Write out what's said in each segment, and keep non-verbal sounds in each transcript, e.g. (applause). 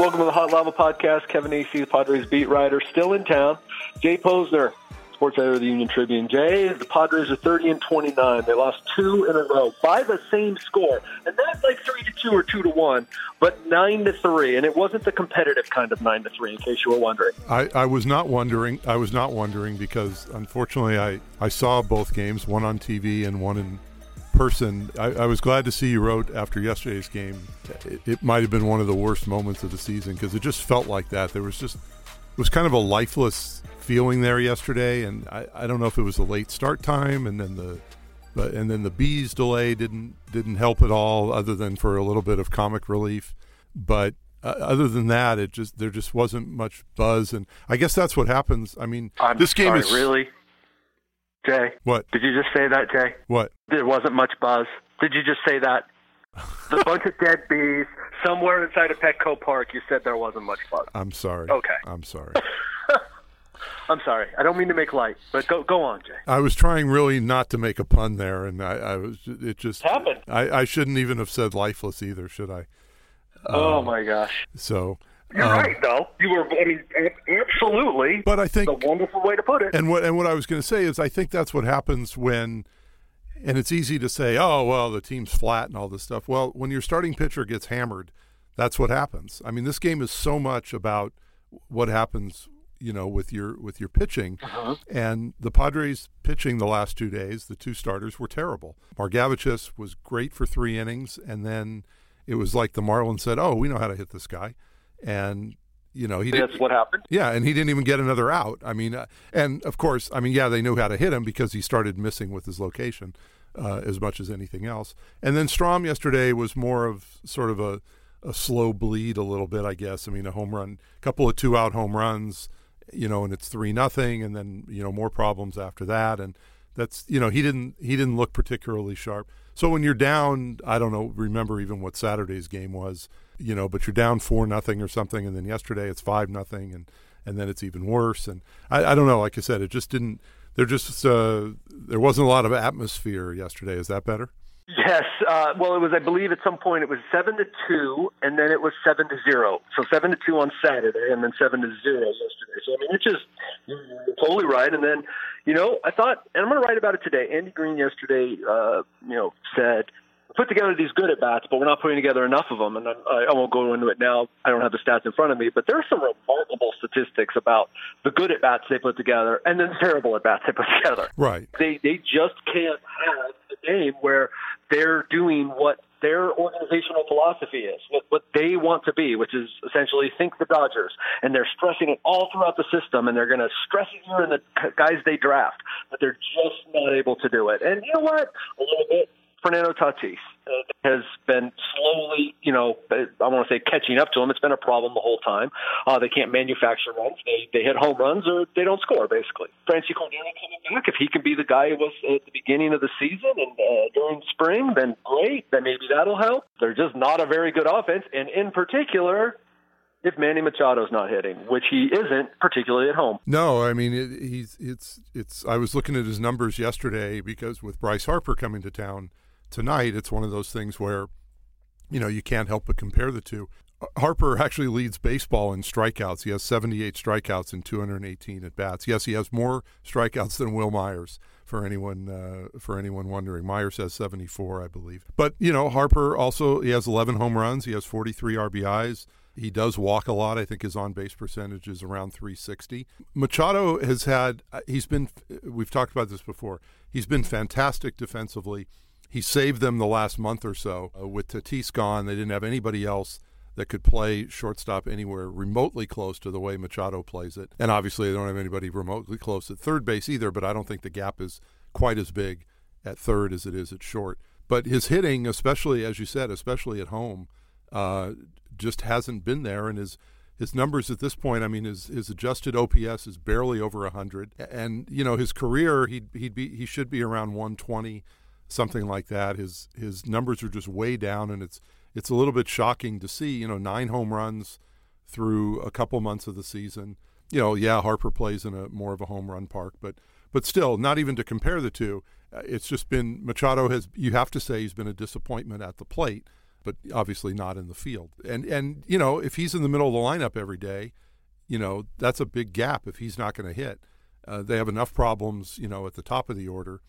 Welcome to the Hot Lava Podcast. Kevin Acee, the Padres beat writer, still in town. Jay Posner, sports editor of the Union Tribune. Jay, the Padres are 30 and 29. They lost two in a row by the same score, and not like three to two or two to one, but nine to three. And it wasn't the competitive kind of nine to three, in case you were wondering. I, I was not wondering. I was not wondering because unfortunately I, I saw both games, one on TV and one in person. I, I was glad to see you wrote after yesterday's game. It, it might have been one of the worst moments of the season because it just felt like that. There was just it was kind of a lifeless feeling there yesterday, and I, I don't know if it was the late start time and then the but and then the bees delay didn't didn't help at all, other than for a little bit of comic relief. But uh, other than that, it just there just wasn't much buzz, and I guess that's what happens. I mean, I'm this game sorry, is really. Jay, what did you just say that, Jay? what There wasn't much buzz. Did you just say that? The (laughs) bunch of dead bees somewhere inside of Petco Park. You said there wasn't much buzz. I'm sorry. Okay. I'm sorry. (laughs) I'm sorry. I don't mean to make light, but go go on, Jay. I was trying really not to make a pun there, and I, I was it just Happened. I, I shouldn't even have said lifeless either, should I? oh my gosh. So You're um, right, though. You were. I mean, absolutely. But I think a wonderful way to put it. And what and what I was going to say is I think that's what happens when and it's easy to say, "Oh, well, the team's flat and all this stuff." Well, when your starting pitcher gets hammered, that's what happens. I mean, this game is so much about what happens, you know, with your with your pitching. Uh-huh. And the Padres pitching the last 2 days, the two starters were terrible. Margevicius was great for 3 innings and then it was like the Marlins said, "Oh, we know how to hit this guy." And you know, he That's what happened. yeah, and he didn't even get another out. I mean, uh, and of course, I mean, yeah, they knew how to hit him because he started missing with his location uh, as much as anything else. And then Strahm yesterday was more of sort of a, a slow bleed a little bit, I guess. I mean, a home run, couple of two out home runs, you know, and it's three nothing, and then you know more problems after that, and that's you know he didn't he didn't look particularly sharp. So when you're down, I don't know, remember even what Saturday's game was, you know, but you're down four nothing or something, and then yesterday it's five nothing, and and then it's even worse. And I, I don't know, like I said, it just didn't. There just uh, there wasn't a lot of atmosphere yesterday. Is that better? Yes. Uh, well, it was. I believe at some point it was seven to two, and then it was seven to zero. So seven to two on Saturday, and then seven to zero yesterday. So I mean, it's just totally right. And then, you know, I thought, and I'm going to write about it today. Andy Green yesterday, uh, you know, said put together these good at bats, but we're not putting together enough of them. And I, I won't go into it now. I don't have the stats in front of me, but there are some remarkable statistics about the good at bats they put together and then terrible at bats they put (laughs) together. Right. They they just can't have a game where they're doing what their organizational philosophy is, what, what they want to be, which is essentially think the Dodgers, and they're stressing it all throughout the system, and they're going to stress it here in the guys they draft, but they're just not able to do it. And you know what? A little bit. Fernando Tatis has been slowly, you know, I want to say catching up to him. It's been a problem the whole time. Uh, they can't manufacture runs. They they hit home runs or they don't score. Basically, Franchy Cordero coming back. If he can be the guy he was at the beginning of the season and uh, during spring, then great. Then maybe that'll help. They're just not a very good offense, and in particular, if Manny Machado's not hitting, which he isn't, particularly at home. No, I mean it, he's it's it's. I was looking at his numbers yesterday because with Bryce Harper coming to town tonight, it's one of those things where you know you can't help but compare the two. Harper actually leads baseball in strikeouts. He has 78 strikeouts and 218 at bats. Yes, he has more strikeouts than Wil Myers. For anyone, uh, for anyone wondering, Myers has 74, I believe. But you know, Harper also he has 11 home runs. He has 43 RBIs. He does walk a lot. I think his on base percentage is around 360. Machado has had. He's been. We've talked about this before. He's been fantastic defensively. He saved them the last month or so uh, with Tatis gone. They didn't have anybody else that could play shortstop anywhere remotely close to the way Machado plays it. And obviously, they don't have anybody remotely close at third base either, but I don't think the gap is quite as big at third as it is at short. But his hitting, especially, as you said, especially at home, uh, just hasn't been there. And his, his numbers at this point, I mean, his, his adjusted OPS is barely over 100. And, you know, his career, he'd, he'd be, he should be around 120 something like that. His his numbers are just way down, and it's it's a little bit shocking to see. You know, nine home runs through a couple months of the season. You know, yeah, Harper plays in a more of a home run park, but but still, not even to compare the two. uh, It's just been Machado has. You have to say he's been a disappointment at the plate. but obviously not in the field. And and you know, if he's in the middle of the lineup every day, you know, that's a big gap if he's not going to hit. Uh, they have enough problems, you know, at the top of the order.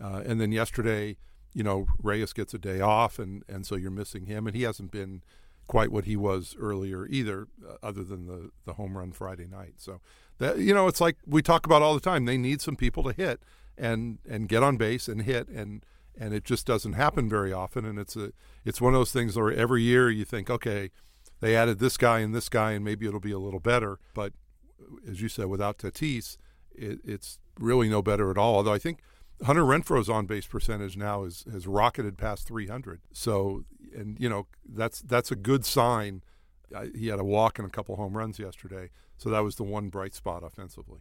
Uh, and then yesterday, you know, Reyes gets a day off, and, and so you're missing him, and he hasn't been quite what he was earlier either, uh, other than the, the home run Friday night. So that you know, it's like we talk about all the time. They need some people to hit and and get on base and hit, and and it just doesn't happen very often. And it's a it's one of those things where every year you think, okay, they added this guy and this guy, and maybe it'll be a little better. But as you said, without Tatis, it, it's really no better at all. Although I think Hunter Renfroe's on base percentage now is has rocketed past 300. So, and you know that's that's a good sign. he had a walk and a couple home runs yesterday, so that was the one bright spot offensively.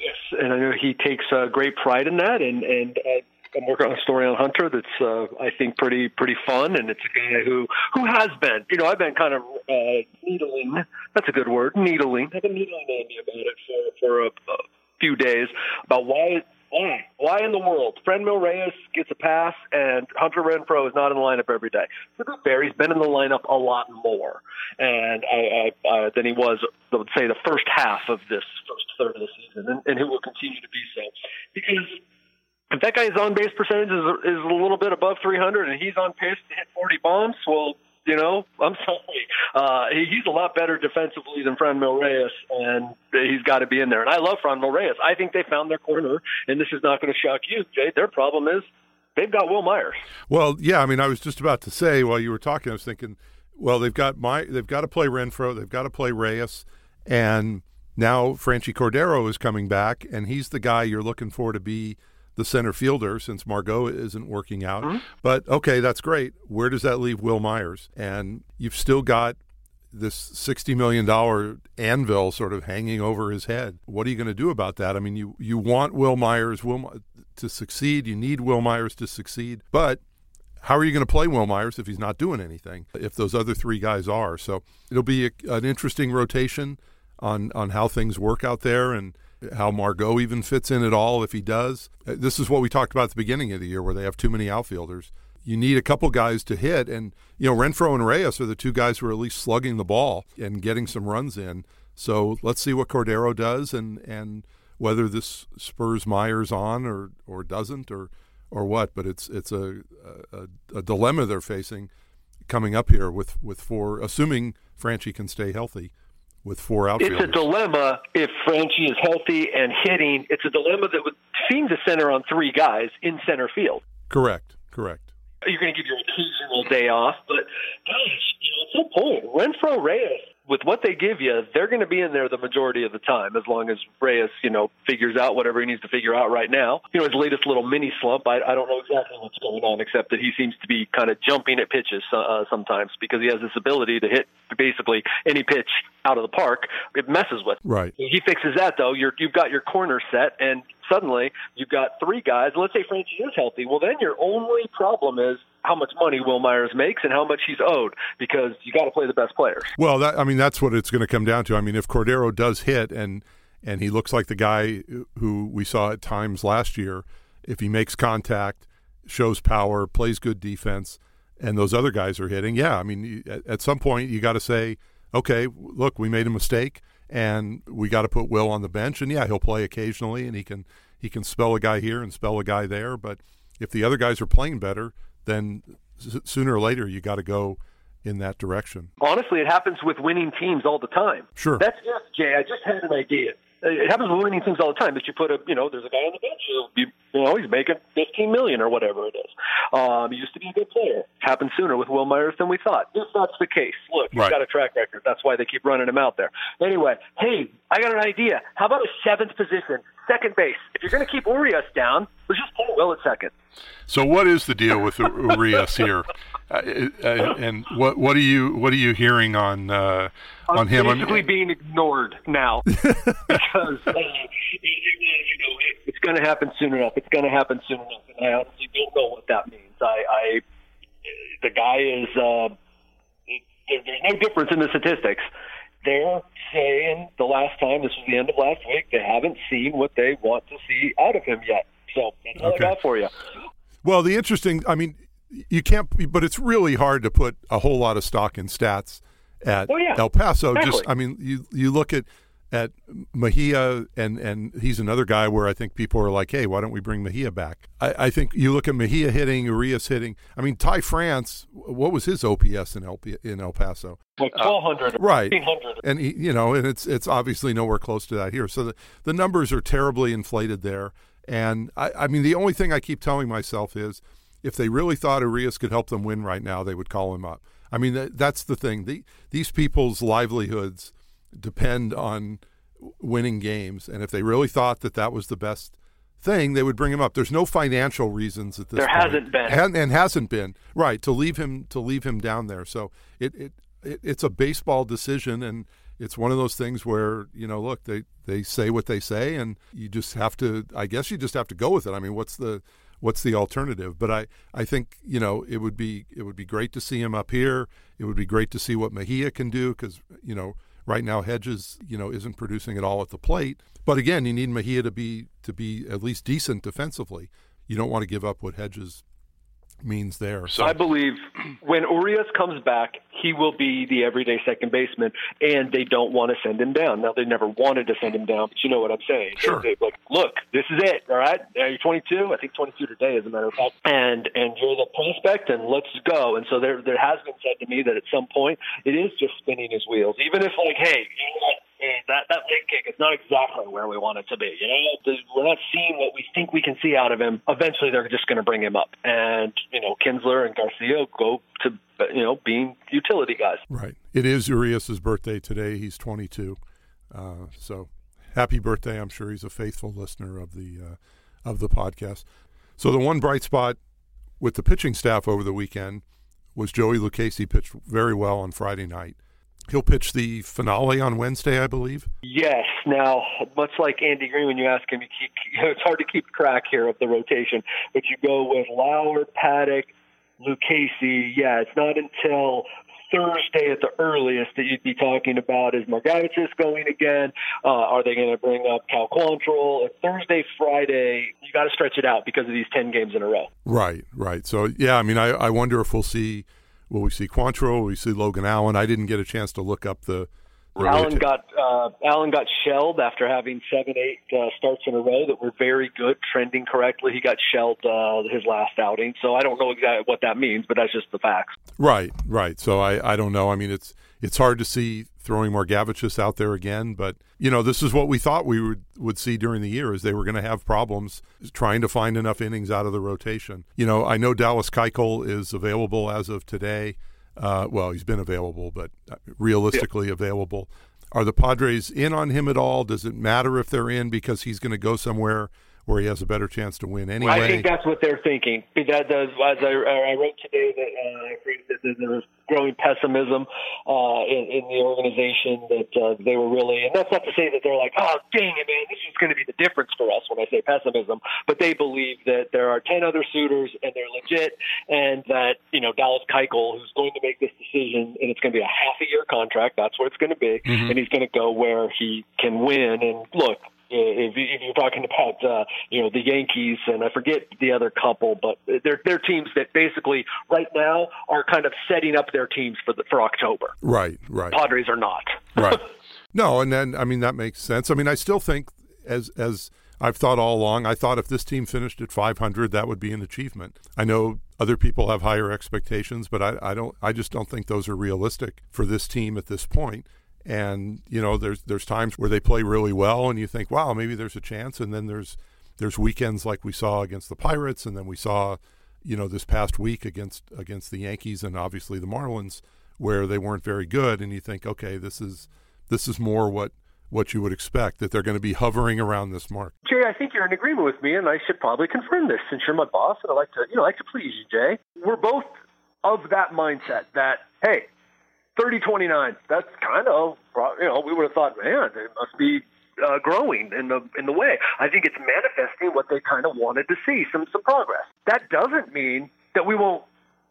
Yes, and I know he takes uh, great pride in that, and and. Uh, I'm working on a story on Hunter that's uh, I think pretty pretty fun, and it's a guy who who has been. You know, I've been kind of uh, needling. That's a good word, needling. I've been needling Andy about it for for a, a few days about why why? Why in the world? Franmil Reyes gets a pass, and Hunter Renfroe is not in the lineup every day. Fair, he's been in the lineup a lot more, and I, I, I, than he was, let's say, the first half of this first third of the season, and, and he will continue to be so because if that guy's on base percentage is, is a little bit above 300 and he's on pace to hit 40 bombs, well, you know, I'm (laughs) sorry. Uh, he, he's a lot better defensively than Franmil Reyes, and he's got to be in there. And I love Franmil Reyes. I think they found their corner, and this is not going to shock you, Jay. Their problem is they've got Wil Myers. Well, yeah. I mean, I was just about to say while you were talking, I was thinking, well, they've got my, they've got to play Renfroe, they've got to play Reyes, and now Franchy Cordero is coming back, and he's the guy you're looking for to be the center fielder since Margot isn't working out. Mm-hmm. But okay, that's great. Where does that leave Wil Myers? And you've still got this $60 million anvil sort of hanging over his head. What are you going to do about that? I mean, you, you want Wil Myers Will, to succeed. You need Wil Myers to succeed. But how are you going to play Wil Myers if he's not doing anything, if those other three guys are? So it'll be a, an interesting rotation on, on how things work out there. And how Margot even fits in at all if he does. Uh, this is what we talked about at the beginning of the year where they have too many outfielders. You need a couple guys to hit, and you know Renfroe and Reyes are the two guys who are at least slugging the ball and getting some runs in. So let's see what Cordero does, and and whether this spurs Myers on or or doesn't or or what. But it's it's a a, a dilemma they're facing coming up here with with four, assuming Franchy can stay healthy with four outfielders. It's a dilemma if Franchy is healthy and hitting. It's a dilemma that would seem to center on three guys in center field. Correct. Correct. You're going to give your occasional day off, but gosh, you know, at some point, Renfroe Reyes with what they give you, they're going to be in there the majority of the time, as long as Reyes, you know, figures out whatever he needs to figure out right now. You know, his latest little mini slump, I, I don't know exactly what's going on, except that he seems to be kind of jumping at pitches uh, sometimes because he has this ability to hit basically any pitch out of the park. It messes with. Right. He fixes that though. You're, you've got your corner set, and suddenly you've got three guys. Let's say Franchy is healthy. Well, then your only problem is how much money Wil Myers makes and how much he's owed because you got to play the best players. Well, that, I mean that's what it's going to come down to. I mean, if Cordero does hit and and he looks like the guy who we saw at times last year, if he makes contact, shows power, plays good defense, and those other guys are hitting, yeah, I mean at some point you got to say, okay, look, we made a mistake and we got to put Will on the bench. And yeah, he'll play occasionally, and he can he can spell a guy here and spell a guy there. But if the other guys are playing better, then sooner or later you got to go in that direction. Honestly, it happens with winning teams all the time. Sure. That's just Jay. I just had an idea. It happens with winning things all the time. That you put a, you know, there's a guy on the bench. Who you, you know, he's making 15 million or whatever it is. Um, he used to be a good player. Happened sooner with Wil Myers than we thought. If that's the case, look, he's right. got a track record. That's why they keep running him out there. Anyway, hey, I got an idea. How about a seventh position, second base? If you're going to keep Urias down, let's just play Will at second. So, what is the deal with Urias here? Uh, uh, and what what are you what are you hearing on uh, on I'm him? Basically, being ignored now (laughs) because uh, it, it, you know it, it's going to happen soon enough. It's going to happen soon enough, and I honestly don't know what that means. I, I the guy is uh, there's no difference in the statistics. They're saying the last time this was the end of last week. They haven't seen what they want to see out of him yet. So that's all okay. I got for you. Well, the interesting, I mean, you can't. But it's really hard to put a whole lot of stock in stats at oh, yeah. El Paso. Exactly. Just I mean, you you look at at Mejia, and and he's another guy where I think people are like, hey, why don't we bring Mejia back? I, I think you look at Mejia hitting, Urias hitting. I mean, Ty France, what was his OPS in El in El Paso? Like twelve hundred, uh, right? and he, you know, and it's it's obviously nowhere close to that here. So the the numbers are terribly inflated there. And I, I mean, the only thing I keep telling myself is, if they really thought Urias could help them win right now, they would call him up. I mean, that, that's the thing. The, these people's livelihoods depend on winning games, and if they really thought that that was the best thing, they would bring him up. There's no financial reasons at this. There point. hasn't been, and, and hasn't been right to leave him to leave him down there. So it, it, it it's a baseball decision, and it's one of those things where you know, look, they they say what they say, and you just have to. I guess you just have to go with it. I mean, what's the what's the alternative? But I, I think you know it would be it would be great to see him up here. It would be great to see what Mejia can do because you know right now Hedges you know isn't producing at all at the plate. But again, you need Mejia to be to be at least decent defensively. You don't want to give up what Hedges means there. So I believe when Urias comes back, he will be the everyday second baseman, and they don't want to send him down. Now they never wanted to send him down, but you know what I'm saying. Sure. They, like, look, this is it. All right, you're 22. I think 22 today, as a matter of fact, and and you're the prospect, and let's go. And so there there has been said to me that at some point it is just spinning his wheels, even if like, hey, you know what? That that leg kick is not exactly where we want it to be. You know, we're not seeing what we think we can see out of him. Eventually, they're just going to bring him up, and you know, Kinsler and Garcia go to you know being utility guys. Right. It is Urias's birthday today. He's 22. Uh, so happy birthday! I'm sure he's a faithful listener of the uh, of the podcast. So the one bright spot with the pitching staff over the weekend was Joey Lucchesi pitched very well on Friday night. He'll pitch the finale on Wednesday, I believe. Yes. Now, much like Andy Green, when you ask him, you keep, (laughs) you know, it's hard to keep track here of the rotation, but you go with Lauer, Paddack, Lucchesi. Yeah, it's not until Thursday at the earliest that you'd be talking about is Margevicius going again? Uh, are they going to bring up Cal Quantrill? Thursday, Friday, you got to stretch it out because of these 10 games in a row. Right, right. So, yeah, I mean, I, I wonder if we'll see – Will we see Quantrill? Will we see Logan Allen? I didn't get a chance to look up the. the Allen got uh, Allen got shelled after having seven, eight uh, starts in a row that were very good, trending correctly. He got shelled uh, his last outing, so I don't know exactly what that means, but that's just the facts. Right, right. So I, I don't know. I mean, it's it's hard to see throwing Margevicius out there again, but you know, this is what we thought we would would see during the year is they were going to have problems trying to find enough innings out of the rotation. You know, I know Dallas Keuchel is available as of today. Uh, well, he's been available, but realistically yeah. available. Are the Padres in on him at all? Does it matter if they're in because he's going to go somewhere where he has a better chance to win anyway. I think that's what they're thinking. That does, as I, I wrote today, that uh, I agree that there's growing pessimism uh, in, in the organization. That uh, they were really, and that's not to say that they're like, oh, dang it, man, this is going to be the difference for us when I say pessimism. But they believe that there are ten other suitors and they're legit, and that you know Dallas Keuchel, who's going to make this decision, and it's going to be a half a year contract. That's what it's going to be, mm-hmm. and he's going to go where he can win. And look, if, if you're talking about uh, you know the Yankees and I forget the other couple, but they're they're teams that basically right now are kind of setting up their teams for the, for October. Right, right. Padres are not. (laughs) right. No, and then I mean that makes sense. I mean I still think as as I've thought all along, I thought if this team finished at 500, that would be an achievement. I know other people have higher expectations, but I, I don't. I just don't think those are realistic for this team at this point. And you know, there's there's times where they play really well, and you think, wow, maybe there's a chance. And then there's there's weekends like we saw against the Pirates, and then we saw, you know, this past week against against the Yankees and obviously the Marlins, where they weren't very good. And you think, okay, this is this is more what what you would expect that they're going to be hovering around this mark. Jay, I think you're in agreement with me, and I should probably confirm this since you're my boss, and I like to, you know, I like to please you, Jay. We're both of that mindset that hey, 30 29. That's kind of, you know, we would have thought, man, it must be uh, growing in the in the way. I think it's manifesting what they kind of wanted to see, some some progress. That doesn't mean that we won't,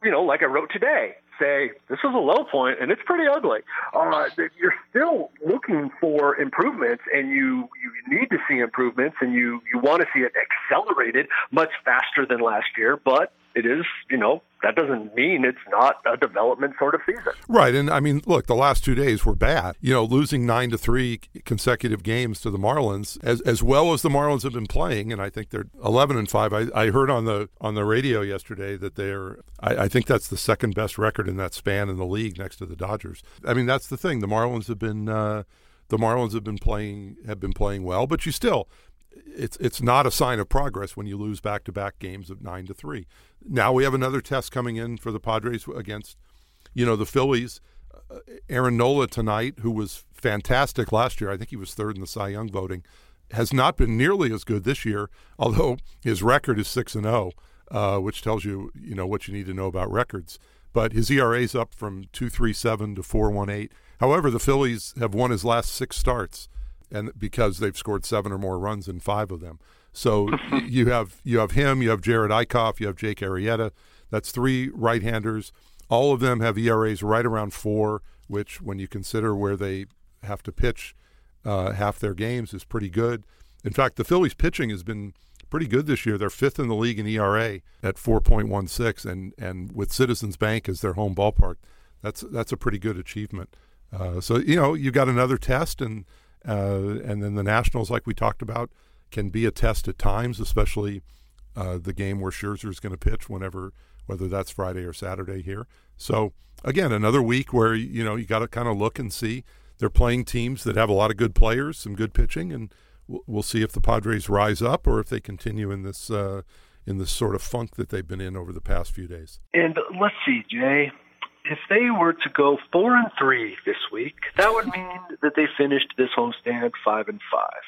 you know, like I wrote today, say this is a low point and it's pretty ugly. Uh, you're still looking for improvements, and you you need to see improvements, and you you want to see it accelerated much faster than last year, but it is, you know, that doesn't mean it's not a development sort of season. Right. And I mean, look, the last two days were bad. You know, losing nine to three consecutive games to the Marlins, as as well as the Marlins have been playing, and I think they're eleven and five. I, I heard on the on the radio yesterday that they're I, I think that's the second best record in that span in the league next to the Dodgers. I mean, that's the thing. The Marlins have been uh, the Marlins have been playing have been playing well, but you still it's it's not a sign of progress when you lose back to back games of nine to three. Now we have another test coming in for the Padres against, you know, the Phillies. Uh, Aaron Nola tonight, who was fantastic last year, I think he was third in the Cy Young voting, has not been nearly as good this year. Although his record is six and zero, uh, which tells you you know what you need to know about records. But his ERA is up from two three seven to four one eight. However, the Phillies have won his last six starts and because they've scored seven or more runs in five of them. So you have you have him, you have Jared Eickhoff, you have Jake Arrieta. That's three right-handers. All of them have ERAs right around four, which, when you consider where they have to pitch uh, half their games, is pretty good. In fact, the Phillies' pitching has been pretty good this year. They're fifth in the league in ERA at 4.16, and and with Citizens Bank as their home ballpark, that's that's a pretty good achievement. Uh, so you know you got another test, and uh, and then the Nationals, like we talked about, can be a test at times, especially uh, the game where Scherzer is going to pitch whenever, whether that's Friday or Saturday here. So again, another week where you know you got to kind of look and see. They're playing teams that have a lot of good players, some good pitching, and we'll, see if the Padres rise up or if they continue in this uh, in this sort of funk that they've been in over the past few days. And let's see, Jay if they were to go four and three this week, that would mean that they finished this homestand five and five.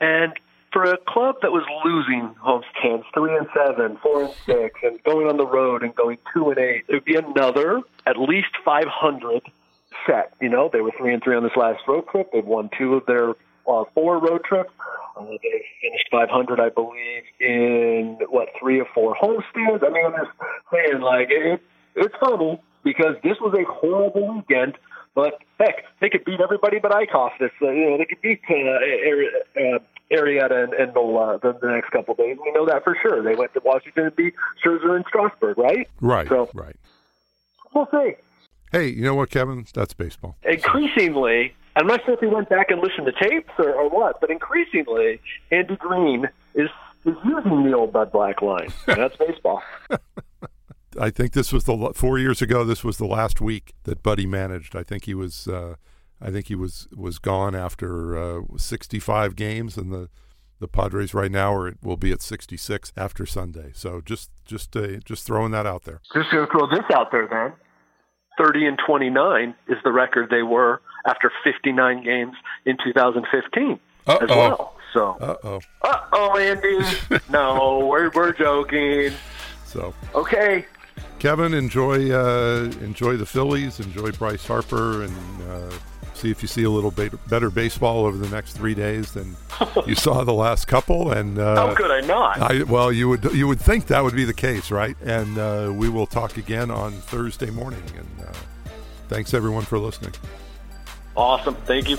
And for a club that was losing home homestands three and seven, four and six, and going on the road and going two and eight, it would be another at least five hundred set. You know, they were three and three on this last road trip. They've won two of their uh, four road trips. Uh, they finished 500, I believe, in what three or four homestands. I mean, I'm just saying, like it, it's funny because this was a horrible weekend. But heck, they could beat everybody but Eickhoff. This, uh, you know, they could beat uh, uh, Arrieta and, and Nola the, the next couple of days. We know that for sure. They went to Washington and beat Scherzer and Strasburg, right? Right. So right. We'll see. Hey, you know what, Kevin? That's baseball. Increasingly, I'm not sure if he went back and listened to tapes or, or what, but increasingly, Andy Green is is using the old Bud Black line. (laughs) that's baseball. I think this was the four years ago. This was the last week that Buddy managed. I think he was. Uh, I think he was was gone after uh, 65 games, and the the Padres right now are will be at 66 after Sunday. So just just uh, just throwing that out there. Just gonna throw this out there then. 30 and 29 is the record they were after 59 games in 2015 Uh-oh. as well. So, uh oh, uh oh, Andy. (laughs) no, we're we're joking. So okay, Kevin, enjoy uh, enjoy the Phillies, enjoy Bryce Harper, and uh, see if you see a little better baseball over the next three days than you saw the last couple. And uh, how could I not? I, well, you would you would think that would be the case, right? And uh, we will talk again on Thursday morning. And uh, thanks everyone for listening. Awesome, thank you.